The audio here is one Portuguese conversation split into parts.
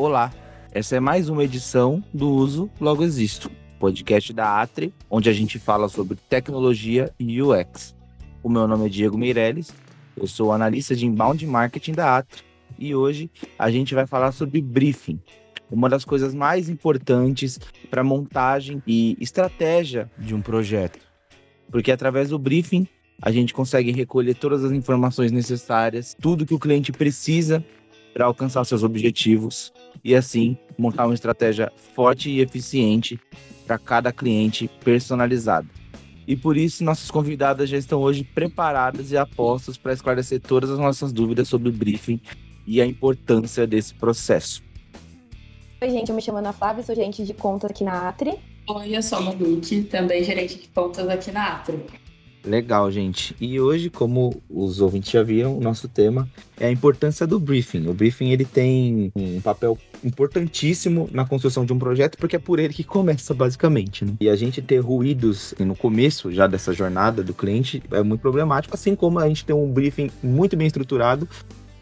Olá, essa é mais uma edição do Uso Logo Existo, podcast da Atri, onde a gente fala sobre tecnologia e UX. O meu nome é Diego Meirelles, eu sou analista de inbound marketing da Atri e hoje a gente vai falar sobre briefing, uma das coisas mais importantes para montagem e estratégia de um projeto. Porque através do briefing a gente consegue recolher todas as informações necessárias, tudo que o cliente precisa para alcançar seus objetivos e assim montar uma estratégia forte e eficiente para cada cliente personalizado. E por isso nossas convidadas já estão hoje preparadas e apostas para esclarecer todas as nossas dúvidas sobre o briefing e a importância desse processo. Oi, gente, eu me chamo Ana Flávia, sou gerente de contas aqui na Atri. Oi, eu sou a Monique, também gerente de contas aqui na Atri. Legal, gente. E hoje, como os ouvintes já viram, o nosso tema é a importância do briefing. O briefing ele tem um papel importantíssimo na construção de um projeto, porque é por ele que começa, basicamente. Né? E a gente ter ruídos no começo já dessa jornada do cliente é muito problemático, assim como a gente ter um briefing muito bem estruturado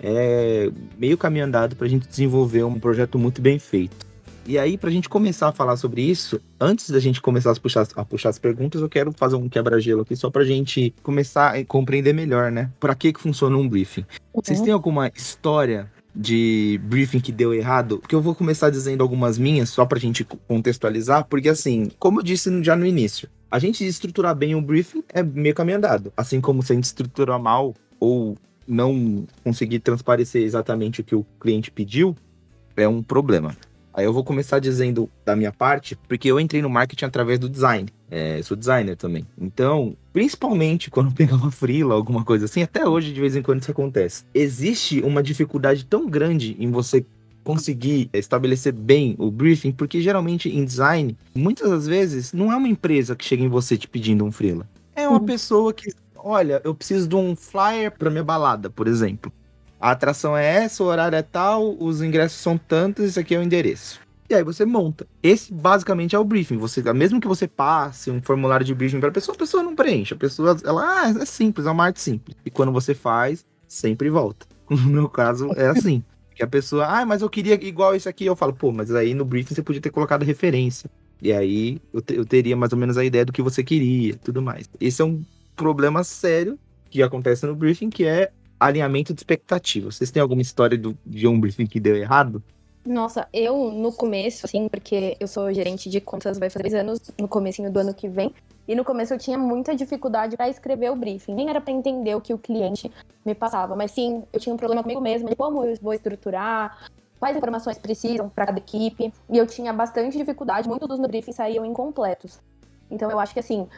é meio caminho andado para a gente desenvolver um projeto muito bem feito. E aí, para a gente começar a falar sobre isso, antes da gente começar a puxar, a puxar as perguntas, eu quero fazer um quebra-gelo aqui só para a gente começar a compreender melhor, né? Para que, que funciona um briefing? Uhum. Vocês têm alguma história de briefing que deu errado? Porque eu vou começar dizendo algumas minhas, só para a gente contextualizar, porque assim, como eu disse já no início, a gente estruturar bem um briefing é meio caminho andado. Assim como se a gente estruturar mal ou não conseguir transparecer exatamente o que o cliente pediu, é um problema. Aí eu vou começar dizendo da minha parte, porque eu entrei no marketing através do design. É, sou designer também. Então, principalmente quando pegava freela, alguma coisa assim, até hoje de vez em quando isso acontece. Existe uma dificuldade tão grande em você conseguir estabelecer bem o briefing, porque geralmente em design, muitas das vezes, não é uma empresa que chega em você te pedindo um freela. É uma uhum. pessoa que, olha, eu preciso de um flyer para minha balada, por exemplo. A atração é essa, o horário é tal, os ingressos são tantos, esse aqui é o endereço. E aí você monta. Esse basicamente é o briefing. Você, mesmo que você passe um formulário de briefing para a pessoa, a pessoa não preenche. A pessoa, ela, ah, é simples, é uma arte simples. E quando você faz, sempre volta. No meu caso, é assim. Que a pessoa, ah, mas eu queria igual isso aqui. Eu falo, pô, mas aí no briefing você podia ter colocado referência. E aí eu, te, eu teria mais ou menos a ideia do que você queria tudo mais. Esse é um problema sério que acontece no briefing, que é alinhamento de expectativa. Vocês têm alguma história do, de um briefing que deu errado? Nossa, eu no começo, assim, porque eu sou gerente de contas vai fazer três anos, no começo do ano que vem, e no começo eu tinha muita dificuldade para escrever o briefing. Nem era para entender o que o cliente me passava, mas sim, eu tinha um problema comigo mesma de como eu vou estruturar, quais informações precisam para cada equipe, e eu tinha bastante dificuldade, muitos dos briefings saíam incompletos. Então eu acho que assim,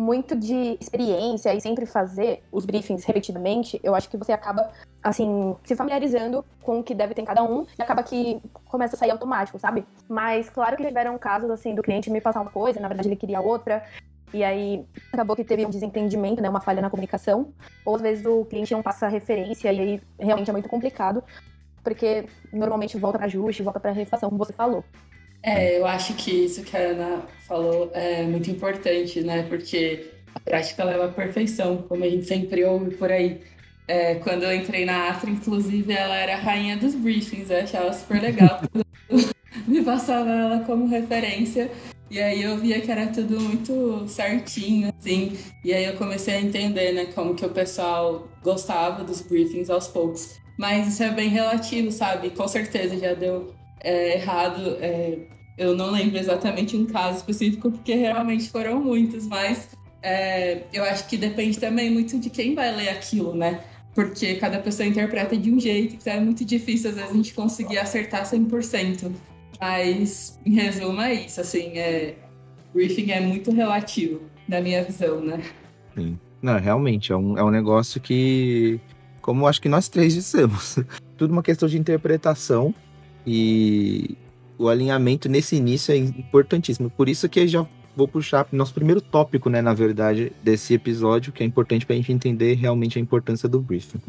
muito de experiência e sempre fazer os briefings repetidamente, eu acho que você acaba, assim, se familiarizando com o que deve ter em cada um e acaba que começa a sair automático, sabe? Mas claro que tiveram casos, assim, do cliente me passar uma coisa, na verdade ele queria outra, e aí acabou que teve um desentendimento, né, uma falha na comunicação, ou às vezes o cliente não passa referência e aí realmente é muito complicado, porque normalmente volta para ajuste, volta para refação, como você falou. É, eu acho que isso que a Ana falou é muito importante, né? Porque a prática leva à perfeição, como a gente sempre ouve por aí. É, quando eu entrei na Atra, inclusive, ela era a rainha dos briefings, eu achava super legal. Me passava ela como referência. E aí eu via que era tudo muito certinho, assim. E aí eu comecei a entender, né, como que o pessoal gostava dos briefings aos poucos. Mas isso é bem relativo, sabe? Com certeza já deu é, errado. É, eu não lembro exatamente um caso específico, porque realmente foram muitos, mas é, eu acho que depende também muito de quem vai ler aquilo, né? Porque cada pessoa interpreta de um jeito, então é muito difícil às vezes a gente conseguir acertar 100%. Mas, em resumo, é isso, assim, é, briefing é muito relativo, na minha visão, né? Sim. Não, realmente, é um, é um negócio que, como acho que nós três dissemos, tudo uma questão de interpretação e o alinhamento nesse início é importantíssimo. Por isso que já vou puxar nosso primeiro tópico, né, na verdade, desse episódio, que é importante para a gente entender realmente a importância do briefing.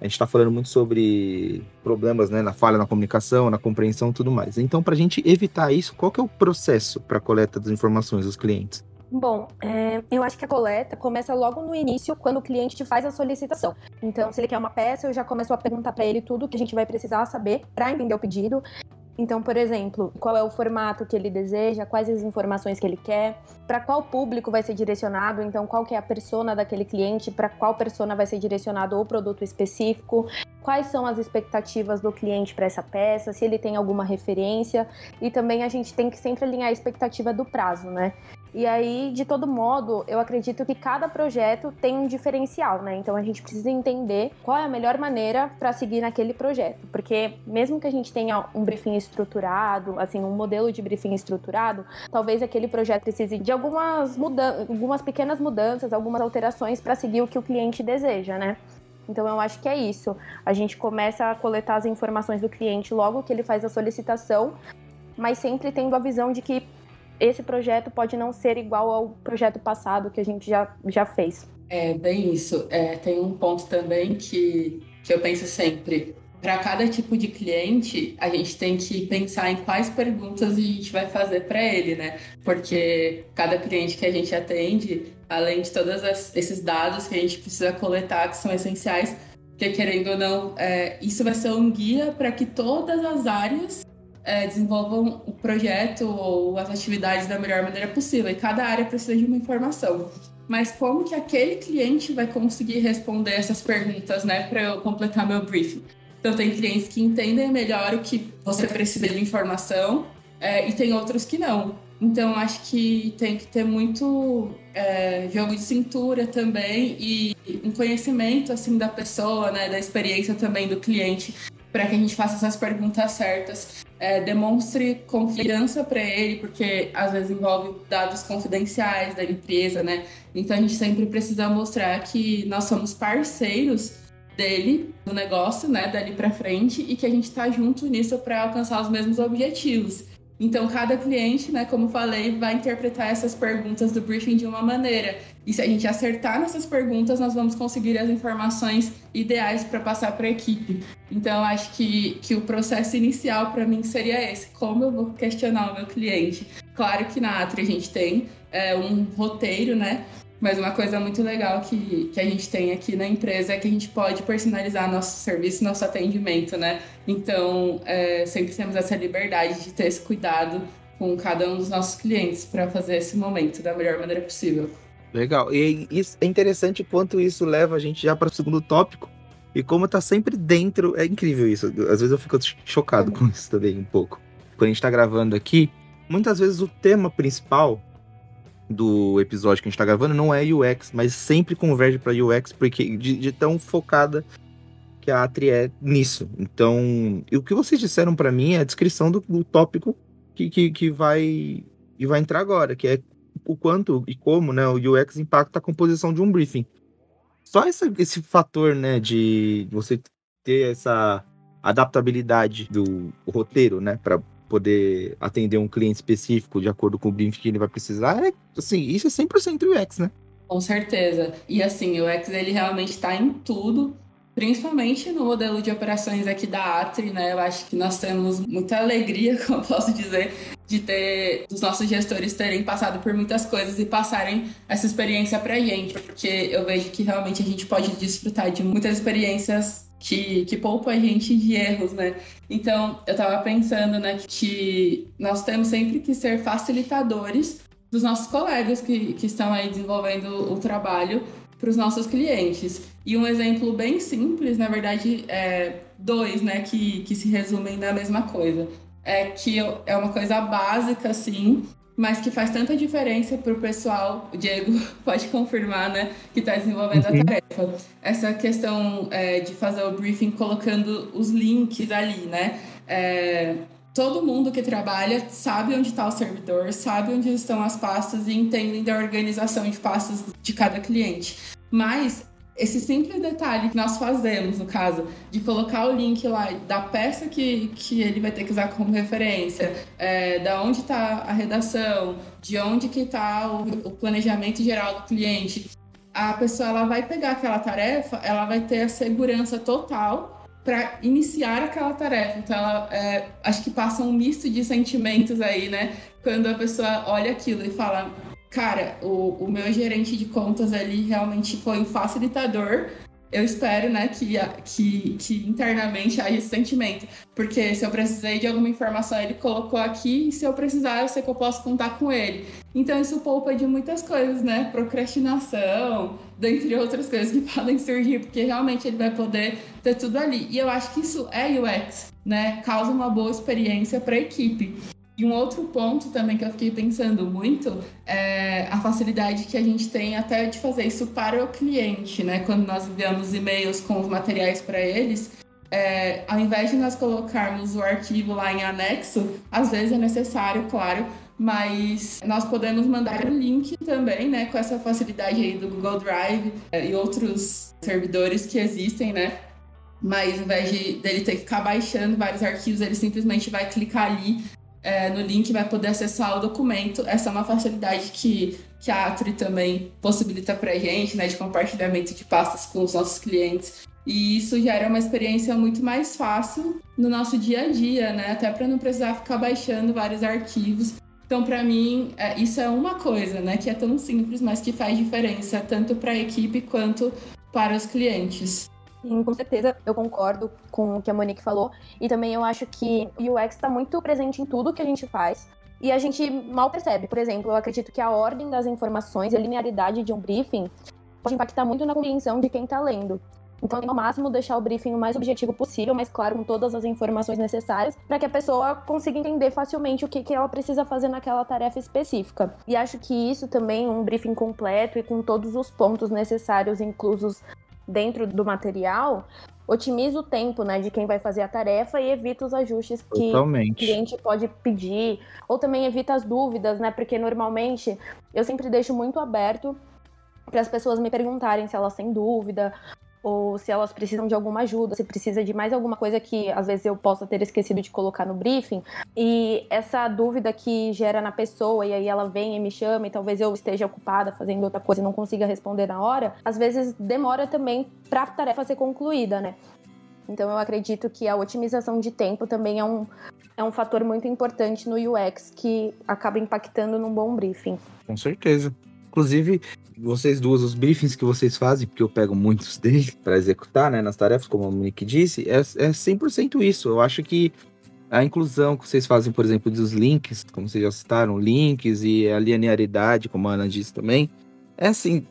A gente está falando muito sobre problemas, né, na falha na comunicação, na compreensão, tudo mais. Então, para a gente evitar isso, qual que é o processo para coleta das informações dos clientes? Bom, é, eu acho que a coleta começa logo no início, quando o cliente te faz a solicitação. Então, se ele quer uma peça, eu já começo a perguntar para ele tudo que a gente vai precisar saber para entender o pedido. Então, por exemplo, qual é o formato que ele deseja, quais as informações que ele quer, para qual público vai ser direcionado, então qual que é a persona daquele cliente, para qual persona vai ser direcionado o produto específico, quais são as expectativas do cliente para essa peça, se ele tem alguma referência, e também a gente tem que sempre alinhar a expectativa do prazo, né? E aí, de todo modo, eu acredito que cada projeto tem um diferencial, né? Então a gente precisa entender qual é a melhor maneira para seguir naquele projeto, porque mesmo que a gente tenha um briefing estruturado, assim, um modelo de briefing estruturado, talvez aquele projeto precise de algumas mudanças, algumas pequenas mudanças, algumas alterações para seguir o que o cliente deseja, né? Então eu acho que é isso. A gente começa a coletar as informações do cliente logo que ele faz a solicitação, mas sempre tendo a visão de que esse projeto pode não ser igual ao projeto passado que a gente já, já fez. É, bem isso. É, tem um ponto também que, que eu penso sempre. Para cada tipo de cliente, a gente tem que pensar em quais perguntas a gente vai fazer para ele, né? Porque cada cliente que a gente atende, além de todos esses dados que a gente precisa coletar, que são essenciais, porque querendo ou não, é, isso vai ser um guia para que todas as áreas é, desenvolvam o projeto ou as atividades da melhor maneira possível. E cada área precisa de uma informação. Mas como que aquele cliente vai conseguir responder essas perguntas, né, para eu completar meu briefing? Então, tem clientes que entendem melhor o que você precisa de informação é, e tem outros que não. Então, acho que tem que ter muito é, jogo de cintura também e um conhecimento assim da pessoa, né, da experiência também do cliente para que a gente faça essas perguntas certas. É, demonstre confiança para ele, porque às vezes envolve dados confidenciais da empresa, né? Então a gente sempre precisa mostrar que nós somos parceiros dele, do negócio, né, dali para frente, e que a gente está junto nisso para alcançar os mesmos objetivos. Então, cada cliente, né, como falei, vai interpretar essas perguntas do briefing de uma maneira. E se a gente acertar nessas perguntas, nós vamos conseguir as informações ideais para passar para a equipe. Então, acho que, que o processo inicial para mim seria esse: como eu vou questionar o meu cliente? Claro que na Atri a gente tem é, um roteiro, né? Mas uma coisa muito legal que, que a gente tem aqui na empresa é que a gente pode personalizar nosso serviço, nosso atendimento, né? Então, é, sempre temos essa liberdade de ter esse cuidado com cada um dos nossos clientes para fazer esse momento da melhor maneira possível. Legal. E é interessante quanto isso leva a gente já para o segundo tópico. E como tá sempre dentro, é incrível isso. Às vezes eu fico chocado com isso também um pouco. Quando a gente tá gravando aqui, muitas vezes o tema principal do episódio que a gente tá gravando não é UX, mas sempre converge para UX porque de, de, tão focada que a Atri é nisso. Então, o que vocês disseram para mim é a descrição do, do tópico que, que, que vai e vai entrar agora, que é o quanto e como né, o UX impacta a composição de um briefing. Só essa, esse fator né, de você ter essa adaptabilidade do roteiro, né, para poder atender um cliente específico de acordo com o briefing que ele vai precisar, é, assim, isso é 100% UX, né? Com certeza. E assim, o UX ele realmente está em tudo, principalmente no modelo de operações aqui da Atri, né? Eu acho que nós temos muita alegria, como posso dizer, de ter os nossos gestores terem passado por muitas coisas e passarem essa experiência para a gente, porque eu vejo que realmente a gente pode desfrutar de muitas experiências que, que poupa a gente de erros, né? Então, eu estava pensando, né, que nós temos sempre que ser facilitadores dos nossos colegas que, que estão aí desenvolvendo o trabalho para os nossos clientes. E um exemplo bem simples, na verdade, é dois, né, que, que se resumem na mesma coisa. É que é uma coisa básica, assim, mas que faz tanta diferença para o pessoal, o Diego pode confirmar, né, que está desenvolvendo uhum. a tarefa. Essa questão é, de fazer o briefing colocando os links ali, né? É, todo mundo que trabalha sabe onde está o servidor, sabe onde estão as pastas e entendem da organização de pastas de cada cliente. Mas esse simples detalhe que nós fazemos, no caso, de colocar o link lá da peça que, que ele vai ter que usar como referência, é, da onde está a redação, de onde que está o, o, planejamento geral do cliente, a pessoa ela vai pegar aquela tarefa, ela vai ter a segurança total para iniciar aquela tarefa. Então, ela, é, acho que passa um misto de sentimentos aí, né? Quando a pessoa olha aquilo e fala, Cara, o, o meu gerente de contas ali realmente foi um facilitador eu espero, né, que, que, que internamente haja esse sentimento. Porque se eu precisei de alguma informação, ele colocou aqui, e se eu precisar, eu sei que eu posso contar com ele. Então isso poupa de muitas coisas, né? Procrastinação, dentre outras coisas que podem surgir, porque realmente ele vai poder ter tudo ali. E eu acho que isso é UX, né? Causa uma boa experiência para a equipe. E um outro ponto também que eu fiquei pensando muito é a facilidade que a gente tem até de fazer isso para o cliente, né? Quando nós enviamos e-mails com os materiais para eles, é, ao invés de nós colocarmos o arquivo lá em anexo, às vezes é necessário, claro, mas nós podemos mandar um link também, né, com essa facilidade aí do Google Drive é, e outros servidores que existem, né? Mas ao invés de dele ter que ficar baixando vários arquivos, ele simplesmente vai clicar ali é, no link vai poder acessar o documento. Essa é uma facilidade que, que a Atri também possibilita para a gente, né, de compartilhamento de pastas com os nossos clientes. E isso gera uma experiência muito mais fácil no nosso dia a dia, né? Até para não precisar ficar baixando vários arquivos. Então, para mim, é, isso é uma coisa, né? Que é tão simples, mas que faz diferença tanto para a equipe quanto para os clientes. Sim, com certeza eu concordo com o que a Monique falou. E também eu acho que o UX está muito presente em tudo que a gente faz. E a gente mal percebe. Por exemplo, eu acredito que a ordem das informações e a linearidade de um briefing pode impactar muito na compreensão de quem está lendo. Então, ao máximo, deixar o briefing o mais objetivo possível, mas claro, com todas as informações necessárias, para que a pessoa consiga entender facilmente o que, que ela precisa fazer naquela tarefa específica. E acho que isso também, um briefing completo e com todos os pontos necessários inclusos dentro do material, otimiza o tempo né, de quem vai fazer a tarefa e evita os ajustes que Totalmente. o cliente pode pedir, ou também evita as dúvidas, né? Porque normalmente eu sempre deixo muito aberto para as pessoas me perguntarem se elas têm dúvida ou se elas precisam de alguma ajuda, se precisa de mais alguma coisa que às vezes eu possa ter esquecido de colocar no briefing. E essa dúvida que gera na pessoa, e aí ela vem e me chama, e talvez eu esteja ocupada fazendo outra coisa e não consiga responder na hora, às vezes demora também para a tarefa ser concluída, né? Então eu acredito que a otimização de tempo também é um, é um fator muito importante no UX que acaba impactando num bom briefing. Com certeza. Inclusive, vocês duas, os briefings que vocês fazem, porque eu pego muitos deles para executar, né, nas tarefas, como a Monique disse, é, é 100% isso. Eu acho que a inclusão que vocês fazem, por exemplo, dos links, como vocês já citaram, links e a linearidade, como a Ana disse também, é assim.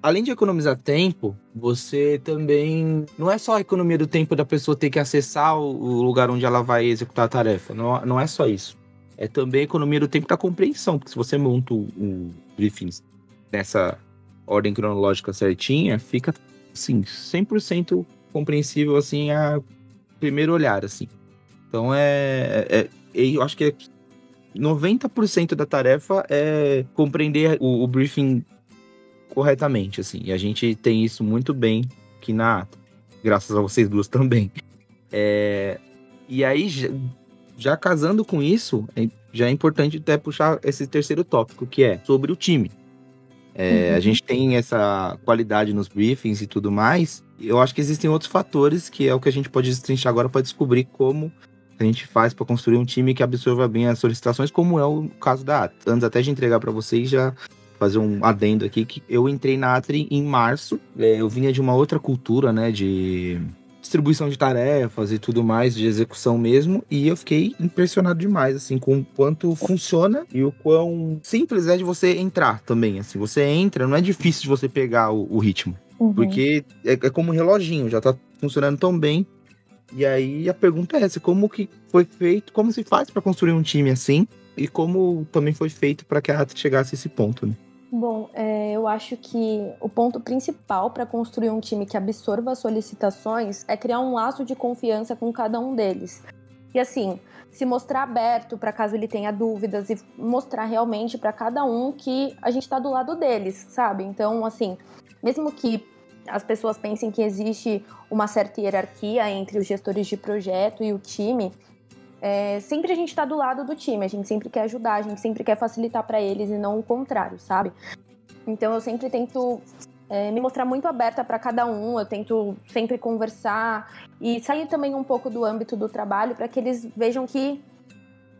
Além de economizar tempo, você também. Não é só a economia do tempo da pessoa ter que acessar o lugar onde ela vai executar a tarefa. Não, não é só isso. É também a economia do tempo da compreensão, porque se você monta um briefing nessa ordem cronológica certinha, fica, assim, 100% compreensível, assim, a primeiro olhar, assim. Então, é, é, é eu acho que 90% da tarefa é compreender o, o, briefing corretamente, assim. E a gente tem isso muito bem aqui na ata, graças a vocês duas também. É, e aí, já, já casando com isso, é, já é importante até puxar esse terceiro tópico, que é sobre o time. É, uhum. A gente tem essa qualidade nos briefings e tudo mais. Eu acho que existem outros fatores que é o que a gente pode destrinchar agora para descobrir como a gente faz para construir um time que absorva bem as solicitações, como é o caso da Atri. Antes até de entregar para vocês, já fazer um adendo aqui que eu entrei na Atri em março. É, eu vinha de uma outra cultura, né, de distribuição de tarefas e tudo mais, de execução mesmo, e eu fiquei impressionado demais, assim, com o quanto funciona e o quão simples é de você entrar também, assim, você entra, não é difícil de você pegar o, o ritmo, uhum. porque é, é, como um reloginho, já tá funcionando tão bem, e aí a pergunta é essa, como que foi feito, como se faz para construir um time assim, e como também foi feito para que a Ata chegasse a esse ponto, né? Bom, é, eu acho que o ponto principal para construir um time que absorva as solicitações é criar um laço de confiança com cada um deles. E assim, se mostrar aberto para caso ele tenha dúvidas e mostrar realmente para cada um que a gente está do lado deles, sabe? Então, assim, mesmo que as pessoas pensem que existe uma certa hierarquia entre os gestores de projeto e o time, é, sempre a gente está do lado do time, a gente sempre quer ajudar, a gente sempre quer facilitar para eles e não o contrário, sabe? Então eu sempre tento é, me mostrar muito aberta para cada um, eu tento sempre conversar e sair também um pouco do âmbito do trabalho para que eles vejam que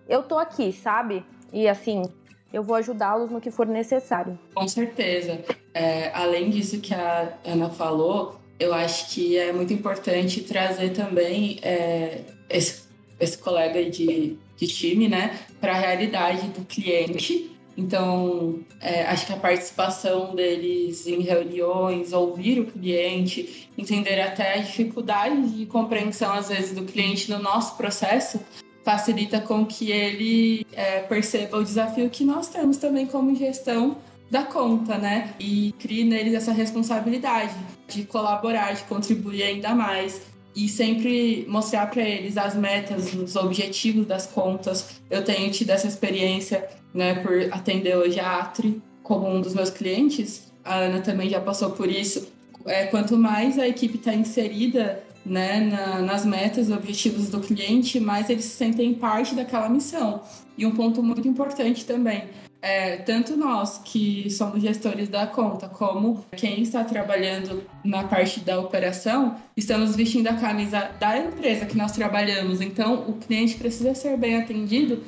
eu tô aqui, sabe? E assim, eu vou ajudá-los no que for necessário. Com certeza. É, além disso que a Ana falou, eu acho que é muito importante trazer também é, esse, esse colega de, de time, né, para a realidade do cliente. Então, é, acho que a participação deles em reuniões, ouvir o cliente, entender até a dificuldade de compreensão, às vezes, do cliente no nosso processo, facilita com que ele é, perceba o desafio que nós temos também como gestão da conta, né? E crie neles essa responsabilidade de colaborar, de contribuir ainda mais e sempre mostrar para eles as metas, os objetivos das contas. Eu tenho tido essa experiência, né, por atender hoje a Atri como um dos meus clientes. A Ana também já passou por isso. É, quanto mais a equipe está inserida né, na, nas metas objetivos do cliente, mais eles se sentem parte daquela missão. E um ponto muito importante também, é, tanto nós que somos gestores da conta, como quem está trabalhando na parte da operação, estamos vestindo a camisa da empresa que nós trabalhamos. Então, o cliente precisa ser bem atendido,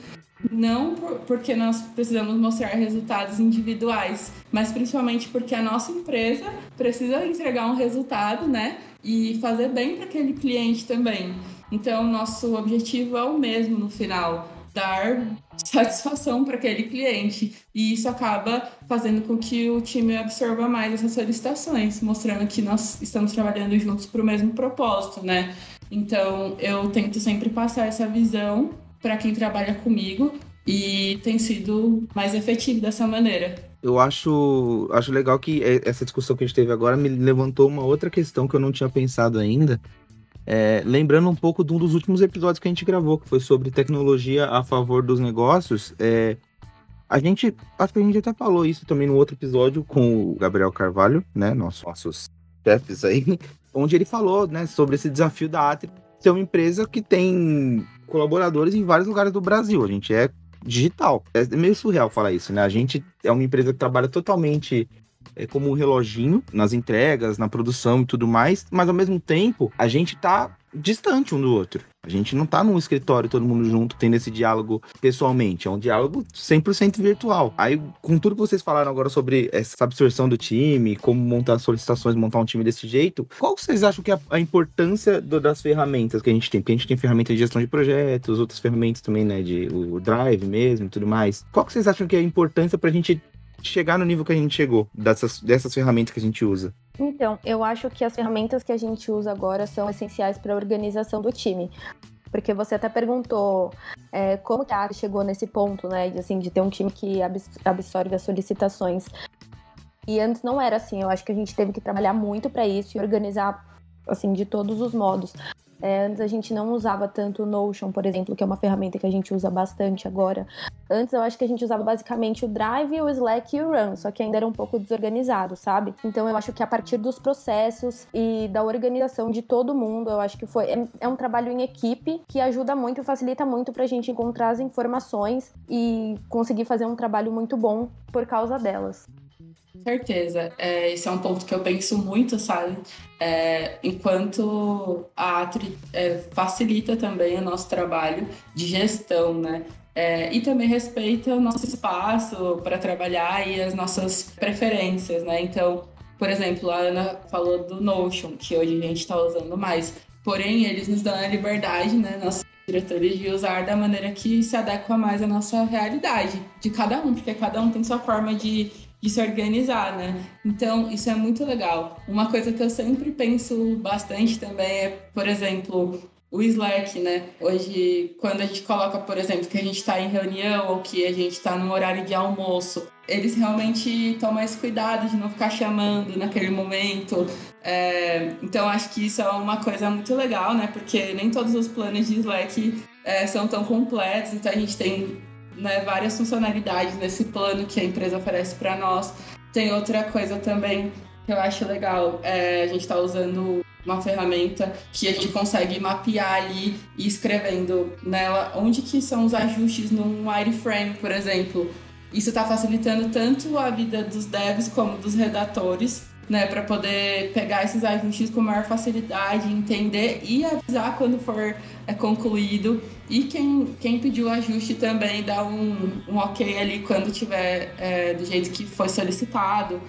não por, porque nós precisamos mostrar resultados individuais, mas principalmente porque a nossa empresa precisa entregar um resultado, né? E fazer bem para aquele cliente também. Então, nosso objetivo é o mesmo no final dar satisfação para aquele cliente. E isso acaba fazendo com que o time absorva mais essas solicitações, mostrando que nós estamos trabalhando juntos para o mesmo propósito, né? Então, eu tento sempre passar essa visão para quem trabalha comigo e tem sido mais efetivo dessa maneira. Eu acho, acho legal que essa discussão que a gente teve agora me levantou uma outra questão que eu não tinha pensado ainda, é, lembrando um pouco de um dos últimos episódios que a gente gravou, que foi sobre tecnologia a favor dos negócios. É, a gente, acho que a gente até falou isso também no outro episódio com o Gabriel Carvalho, né, nossos, nossos chefes aí, onde ele falou, né, sobre esse desafio da Atri ser uma empresa que tem colaboradores em vários lugares do Brasil. A gente é digital. É meio surreal falar isso, né? A gente é uma empresa que trabalha totalmente é, como um reloginho nas entregas, na produção e tudo mais, mas ao mesmo tempo a gente tá distante um do outro. A gente não tá num escritório todo mundo junto tendo esse diálogo pessoalmente, é um diálogo 100% virtual. Aí, com tudo que vocês falaram agora sobre essa absorção do time, como montar solicitações, montar um time desse jeito, qual vocês acham que é a importância do, das ferramentas que a gente tem? Porque a gente tem ferramentas de gestão de projetos, outras ferramentas também, né, de o Drive mesmo e tudo mais. Qual que vocês acham que é a importância pra gente chegar no nível que a gente chegou, dessas, dessas ferramentas que a gente usa? Então, eu acho que as ferramentas que a gente usa agora são essenciais para a organização do time. Porque você até perguntou é, como que a área chegou nesse ponto, né? De, assim, de ter um time que absorve as solicitações. E antes não era assim. Eu acho que a gente teve que trabalhar muito para isso e organizar assim de todos os modos. É, antes a gente não usava tanto o Notion, por exemplo, que é uma ferramenta que a gente usa bastante agora. Antes eu acho que a gente usava basicamente o Drive, o Slack e o Run, só que ainda era um pouco desorganizado, sabe? Então eu acho que a partir dos processos e da organização de todo mundo, eu acho que foi é, é um trabalho em equipe que ajuda muito facilita muito pra gente encontrar as informações e conseguir fazer um trabalho muito bom por causa delas certeza. É, esse é um ponto que eu penso muito, sabe? É, enquanto a Atri é, facilita também o nosso trabalho de gestão, né? É, e também respeita o nosso espaço para trabalhar e as nossas preferências, né? Então, por exemplo, a Ana falou do Notion, que hoje a gente está usando mais. Porém, eles nos dão a liberdade, né, diretores, de usar da maneira que se adequa mais à nossa realidade, de cada um, porque cada um tem sua forma de de se organizar, né? Então, isso é muito legal. Uma coisa que eu sempre penso bastante também é, por exemplo, o Slack, né? Hoje, quando a gente coloca, por exemplo, que a gente está em reunião ou que a gente está no horário de almoço, eles realmente tomam esse cuidado de não ficar chamando naquele momento. É, então, acho que isso é uma coisa muito legal, né? Porque nem todos os planos de Slack é, são tão completos, então a gente tem né, várias funcionalidades nesse plano que a empresa oferece para nós. Tem outra coisa também que eu acho legal, é, a gente está usando uma ferramenta que a gente consegue mapear ali e escrevendo nela onde que são os ajustes num wireframe, por exemplo. Isso está facilitando tanto a vida dos devs como dos redatores, né, para poder pegar esses ajustes com maior facilidade, entender e avisar quando for é, concluído. E quem, quem pediu ajuste também dá um, um ok ali quando tiver é, do jeito que foi solicitado.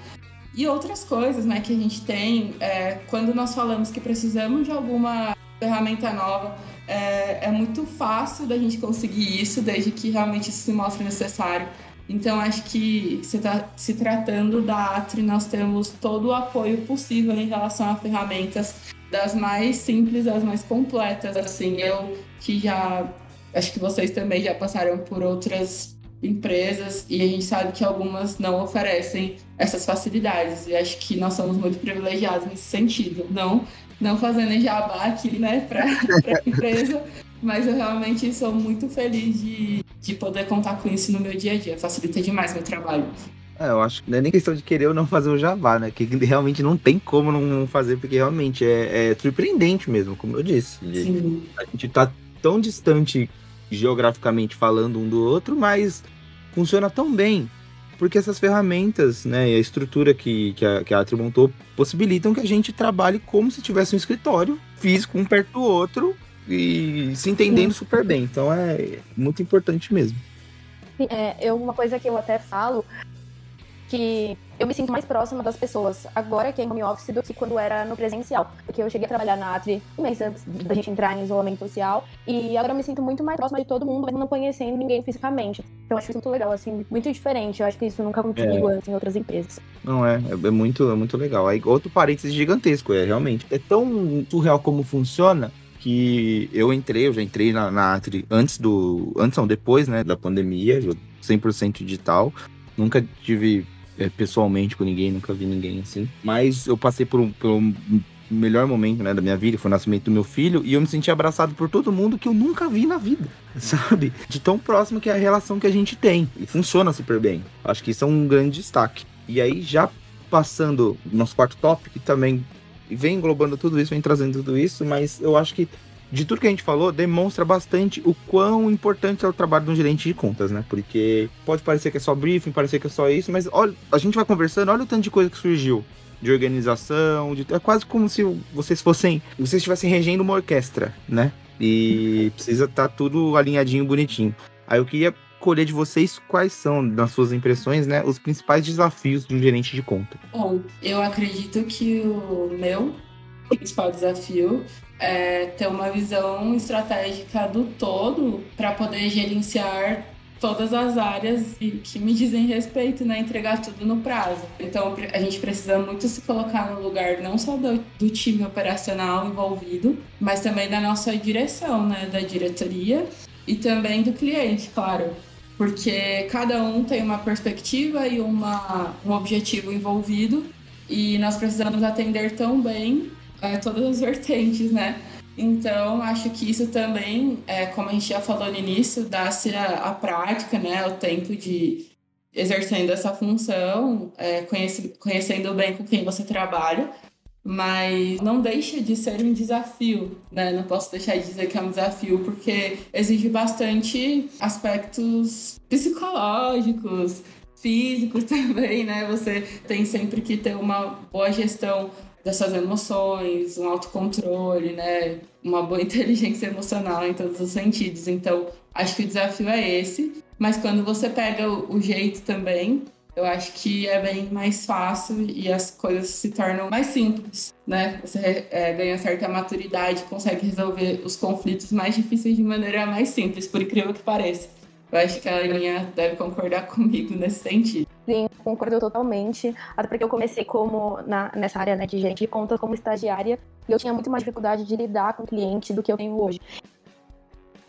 E outras coisas né, que a gente tem, é, quando nós falamos que precisamos de alguma ferramenta nova, é, é muito fácil da gente conseguir isso, desde que realmente isso se mostre necessário. Então, acho que se, tá, se tratando da Atri, nós temos todo o apoio possível em relação a ferramentas, das mais simples às mais completas. Assim, eu que já. Acho que vocês também já passaram por outras empresas e a gente sabe que algumas não oferecem essas facilidades. E acho que nós somos muito privilegiados nesse sentido. Não, não fazendo jabá aqui, né, para a empresa, mas eu realmente sou muito feliz de, de poder contar com isso no meu dia a dia. Facilita demais meu trabalho. É, eu acho que não é nem questão de querer ou não fazer o Java, né? Que realmente não tem como não fazer, porque realmente é, é surpreendente mesmo, como eu disse. Sim. A gente tá tão distante geograficamente falando um do outro, mas funciona tão bem. Porque essas ferramentas, né, e a estrutura que, que, a, que a Atri montou possibilitam que a gente trabalhe como se tivesse um escritório físico um perto do outro e se entendendo Sim. super bem. Então é muito importante mesmo. É, eu, uma coisa que eu até falo que eu me sinto mais próxima das pessoas agora que é em home office do que quando era no presencial. Porque eu cheguei a trabalhar na Atri um mês antes da gente entrar em isolamento social e agora eu me sinto muito mais próxima de todo mundo, mas não conhecendo ninguém fisicamente. Então eu acho isso muito legal, assim, muito diferente. Eu acho que isso nunca aconteceu é. antes em outras empresas. Não, é, é, é muito, é muito legal. Aí, outro parênteses gigantesco, é realmente. É tão surreal como funciona que eu entrei, eu já entrei na, na Atri antes do. Antes não, depois, né, da pandemia, 100% digital. Nunca tive é, pessoalmente com ninguém, nunca vi ninguém assim. Mas eu passei por um, por um melhor momento né, da minha vida, foi o nascimento do meu filho, e eu me senti abraçado por todo mundo que eu nunca vi na vida, sabe? De tão próximo que é a relação que a gente tem. E funciona super bem. Acho que isso é um grande destaque. E aí, já passando nosso quarto tópico, que também vem englobando tudo isso, vem trazendo tudo isso, mas eu acho que de tudo que a gente falou, demonstra bastante o quão importante é o trabalho de um gerente de contas, né? Porque pode parecer que é só briefing, parecer que é só isso, mas olha, a gente vai conversando, olha o tanto de coisa que surgiu. De organização, de, é quase como se vocês fossem. Vocês estivessem regendo uma orquestra, né? E precisa estar tá tudo alinhadinho, bonitinho. Aí eu queria colher de vocês quais são, nas suas impressões, né, os principais desafios de um gerente de conta. Bom, eu acredito que o meu principal desafio é ter uma visão estratégica do todo para poder gerenciar todas as áreas que me dizem respeito, né? Entregar tudo no prazo. Então a gente precisa muito se colocar no lugar não só do, do, time operacional envolvido, mas também da nossa direção, né? Da diretoria e também do cliente, claro. Porque cada um tem uma perspectiva e uma, um objetivo envolvido e nós precisamos atender tão bem é, todas as vertentes, né? Então, acho que isso também, é, como a gente já falou no início, dá-se a, a, prática, né? O tempo de exercendo essa função, é, conhece, conhecendo bem com quem você trabalha, mas não deixa de ser um desafio, né? Não posso deixar de dizer que é um desafio, porque exige bastante aspectos psicológicos, físicos também, né? Você tem sempre que ter uma boa gestão dessas emoções, um autocontrole, né? Uma boa inteligência emocional em todos os sentidos. Então, acho que o desafio é esse. Mas quando você pega o, jeito também, eu acho que é bem mais fácil e as coisas se tornam mais simples, né? Você é, ganha certa maturidade, consegue resolver os conflitos mais difíceis de maneira mais simples, por incrível que pareça. Eu acho que a Aninha deve concordar comigo nesse sentido. Sim, concordo totalmente. Até porque eu comecei como na, nessa área né, de gerente de contas como estagiária e eu tinha muito mais dificuldade de lidar com o cliente do que eu tenho hoje.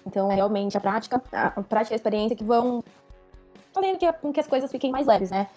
Então, é realmente a prática, a prática e a experiência que vão fazendo que, que as coisas fiquem mais leves, né?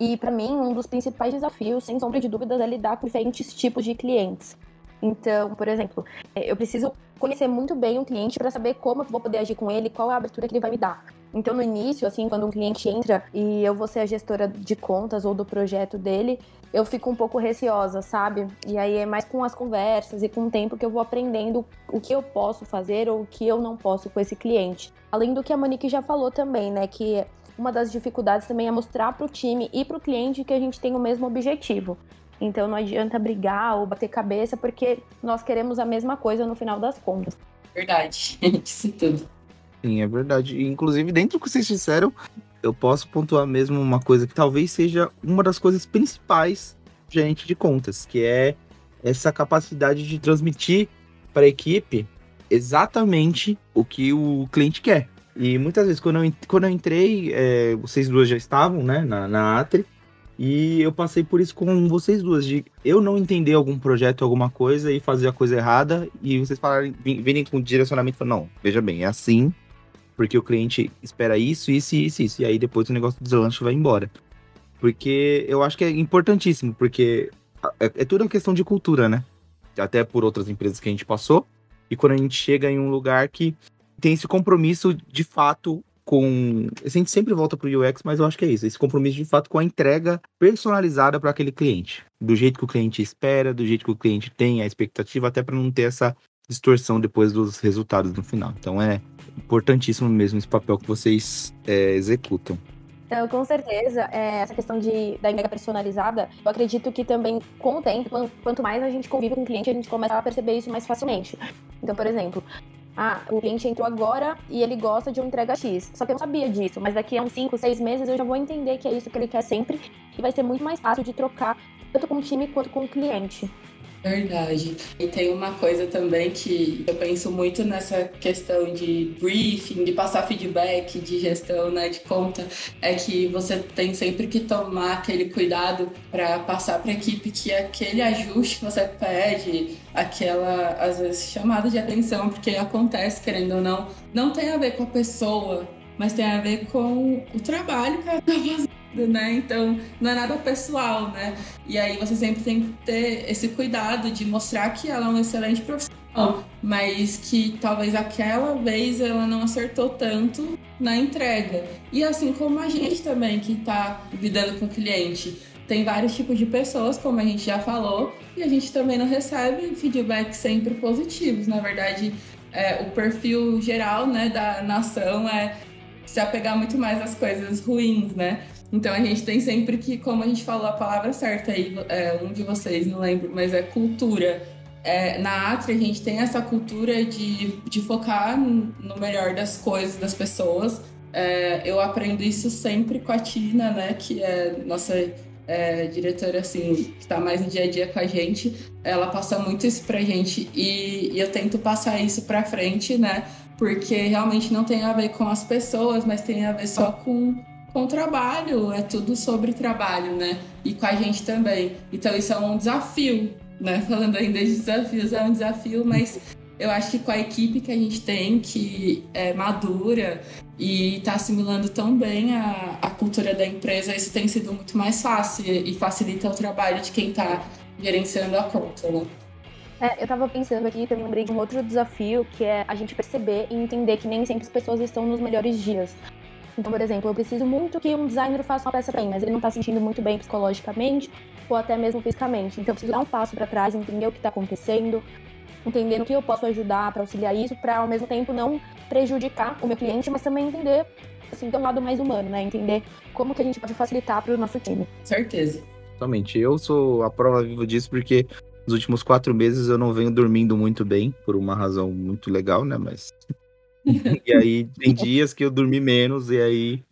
E para mim, um dos principais desafios, sem sombra de dúvidas, é lidar com diferentes tipos de clientes. Então, por exemplo, eu preciso conhecer muito bem o cliente para saber como eu vou poder agir com ele, qual é a abertura que ele vai me dar. Então, no início, assim, quando um cliente entra e eu vou ser a gestora de contas ou do projeto dele, eu fico um pouco receosa, sabe? E aí é mais com as conversas e com o tempo que eu vou aprendendo o que eu posso fazer ou o que eu não posso com esse cliente. Além do que a Monique já falou também, né? Que uma das dificuldades também é mostrar para o time e para o cliente que a gente tem o mesmo objetivo. Então não adianta brigar ou bater cabeça, porque nós queremos a mesma coisa no final das contas. Verdade, isso tudo. Sim, é verdade. Inclusive, dentro do que vocês disseram, eu posso pontuar mesmo uma coisa que talvez seja uma das coisas principais gerente de contas, que é essa capacidade de transmitir para a equipe exatamente o que o cliente quer. E muitas vezes, quando eu, quando eu entrei, é, vocês duas já estavam né, na, na Atri, e eu passei por isso com vocês duas, de eu não entender algum projeto, alguma coisa e fazer a coisa errada, e vocês falarem, virem com direcionamento e não, veja bem, é assim, porque o cliente espera isso, isso isso, isso, e aí depois o negócio do deslanche vai embora. Porque eu acho que é importantíssimo, porque é, é tudo uma questão de cultura, né? Até por outras empresas que a gente passou, e quando a gente chega em um lugar que tem esse compromisso de fato com. A gente sempre volta pro UX, mas eu acho que é isso. Esse compromisso de fato com a entrega personalizada para aquele cliente. Do jeito que o cliente espera, do jeito que o cliente tem a expectativa, até para não ter essa distorção depois dos resultados no final. Então é importantíssimo mesmo esse papel que vocês é, executam. Então, com certeza, é, essa questão de, da entrega personalizada, eu acredito que também, com o tempo, quanto mais a gente convive com o cliente, a gente começa a perceber isso mais facilmente. Então, por exemplo, ah, o cliente entrou agora e ele gosta de uma entrega X. Só que eu não sabia disso, mas daqui a uns 5, 6 meses eu já vou entender que é isso que ele quer sempre e vai ser muito mais fácil de trocar tanto com o time quanto com o cliente. Verdade. E tem uma coisa também que eu penso muito nessa questão de briefing, de passar feedback, de gestão, né, de conta, é que você tem sempre que tomar aquele cuidado para passar para a equipe que aquele ajuste que você pede, aquela às vezes chamada de atenção, porque acontece querendo ou não, não tem a ver com a pessoa, mas tem a ver com o trabalho que ela está fazendo né? Então não é nada pessoal, né? E aí você sempre tem que ter esse cuidado de mostrar que ela é uma excelente profissional, mas que talvez aquela vez ela não acertou tanto na entrega. E assim como a gente também que está lidando com o cliente. Tem vários tipos de pessoas, como a gente já falou, e a gente também não recebe feedbacks sempre positivos. Na verdade, é, o perfil geral né, da nação é se apegar muito mais às coisas ruins, né? Então a gente tem sempre que, como a gente falou a palavra certa aí, é, um de vocês, não lembro, mas é cultura. É, na Atri a gente tem essa cultura de, de focar no melhor das coisas, das pessoas. É, eu aprendo isso sempre com a Tina, né, que é nossa é, diretora, assim, que está mais no dia a dia com a gente. Ela passa muito isso pra gente e, e eu tento passar isso pra frente, né, porque realmente não tem a ver com as pessoas, mas tem a ver só com com o trabalho, é tudo sobre trabalho, né? E com a gente também. Então isso é um desafio, né? Falando ainda de desafios, é um desafio, mas eu acho que com a equipe que a gente tem, que é madura e está assimilando tão bem a, a cultura da empresa, isso tem sido muito mais fácil e facilita o trabalho de quem está gerenciando a conta, né? É, eu tava pensando aqui, eu lembrei de um outro desafio, que é a gente perceber e entender que nem sempre as pessoas estão nos melhores dias. Então, por exemplo, eu preciso muito que um designer faça uma peça pra mim, mas ele não tá sentindo muito bem psicologicamente ou até mesmo fisicamente. Então, eu preciso dar um passo para trás, entender o que tá acontecendo, entender o que eu posso ajudar para auxiliar isso, para ao mesmo tempo não prejudicar o meu cliente, mas também entender, assim, ter um lado mais humano, né? Entender como que a gente pode facilitar para o nosso time. Certeza. Totalmente. Eu sou a prova viva disso porque nos últimos quatro meses eu não venho dormindo muito bem, por uma razão muito legal, né? Mas e aí tem dias que eu dormi menos e aí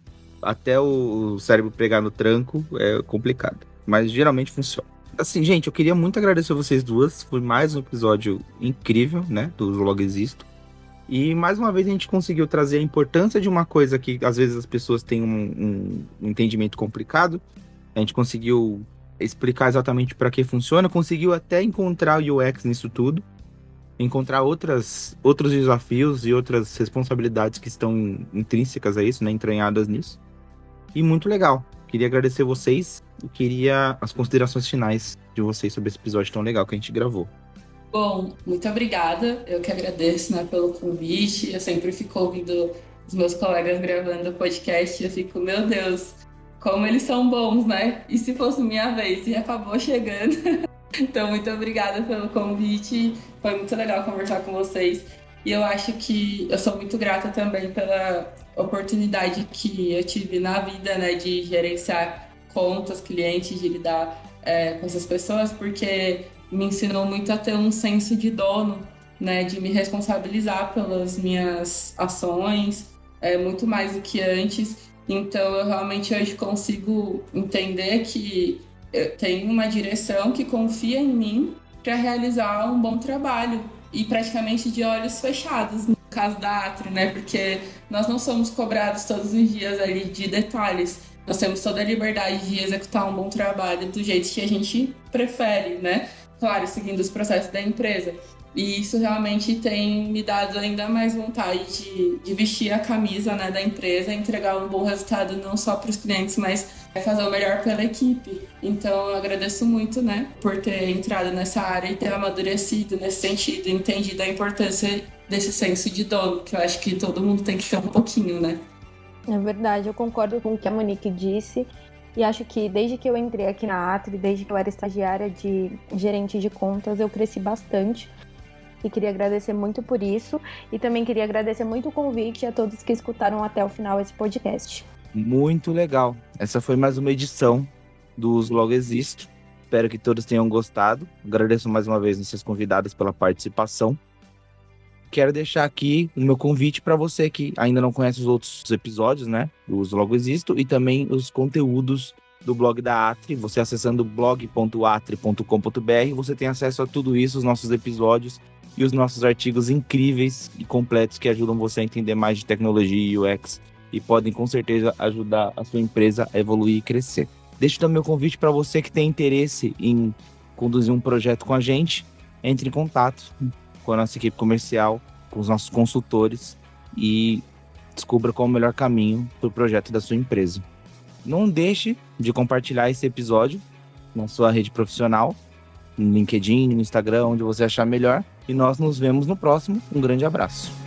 até o cérebro pegar no tranco é complicado. Mas geralmente funciona. Assim, gente, eu queria muito agradecer a vocês duas. Foi mais um episódio incrível, né? Do Vlog Existo. E mais uma vez a gente conseguiu trazer a importância de uma coisa que às vezes as pessoas têm um, um entendimento complicado. A gente conseguiu explicar exatamente para que funciona, conseguiu até encontrar o UX nisso tudo encontrar outras, outros desafios e outras responsabilidades que estão intrínsecas a isso, né, entranhadas nisso. E muito legal. Queria agradecer vocês e queria as considerações finais de vocês sobre esse episódio tão legal que a gente gravou. Bom, muito obrigada. Eu que agradeço né, pelo convite. Eu sempre fico ouvindo os meus colegas gravando o podcast e eu fico, meu Deus, como eles são bons, né? E se fosse minha vez e acabou chegando. Então, muito obrigada pelo convite. Foi muito legal conversar com vocês. E eu acho que eu sou muito grata também pela oportunidade que eu tive na vida, né, de gerenciar contas, clientes, de lidar é, com essas pessoas, porque me ensinou muito a ter um senso de dono, né, de me responsabilizar pelas minhas ações, é muito mais do que antes. Então, eu realmente hoje consigo entender que eu tenho uma direção que confia em mim para realizar um bom trabalho e praticamente de olhos fechados, no caso da Atri, né? Porque nós não somos cobrados todos os dias ali de detalhes. Nós temos toda a liberdade de executar um bom trabalho do jeito que a gente prefere, né? Claro, seguindo os processos da empresa. E isso realmente tem me dado ainda mais vontade de, de vestir a camisa né, da empresa, entregar um bom resultado não só para os clientes, mas fazer o melhor pela equipe. Então eu agradeço muito né, por ter entrado nessa área e ter amadurecido nesse sentido, entendido a importância desse senso de dono, que eu acho que todo mundo tem que ter um pouquinho, né? É verdade, eu concordo com o que a Monique disse. E acho que desde que eu entrei aqui na Atri, desde que eu era estagiária de gerente de contas, eu cresci bastante e queria agradecer muito por isso. E também queria agradecer muito o convite a todos que escutaram até o final esse podcast. Muito legal. Essa foi mais uma edição dos Logo Existo. Espero que todos tenham gostado. Agradeço mais uma vez vocês convidados pela participação. Quero deixar aqui o meu convite para você que ainda não conhece os outros episódios, né? Dos Logo Existo e também os conteúdos do blog da Atri. Você acessando blog.atri.com.br, você tem acesso a tudo isso, os nossos episódios e os nossos artigos incríveis e completos que ajudam você a entender mais de tecnologia e UX e podem com certeza ajudar a sua empresa a evoluir e crescer. Deixo também o convite para você que tem interesse em conduzir um projeto com a gente, entre em contato com a nossa equipe comercial, com os nossos consultores e descubra qual é o melhor caminho para o projeto da sua empresa. Não deixe de compartilhar esse episódio na sua rede profissional, no LinkedIn, no Instagram, onde você achar melhor. E nós nos vemos no próximo. Um grande abraço.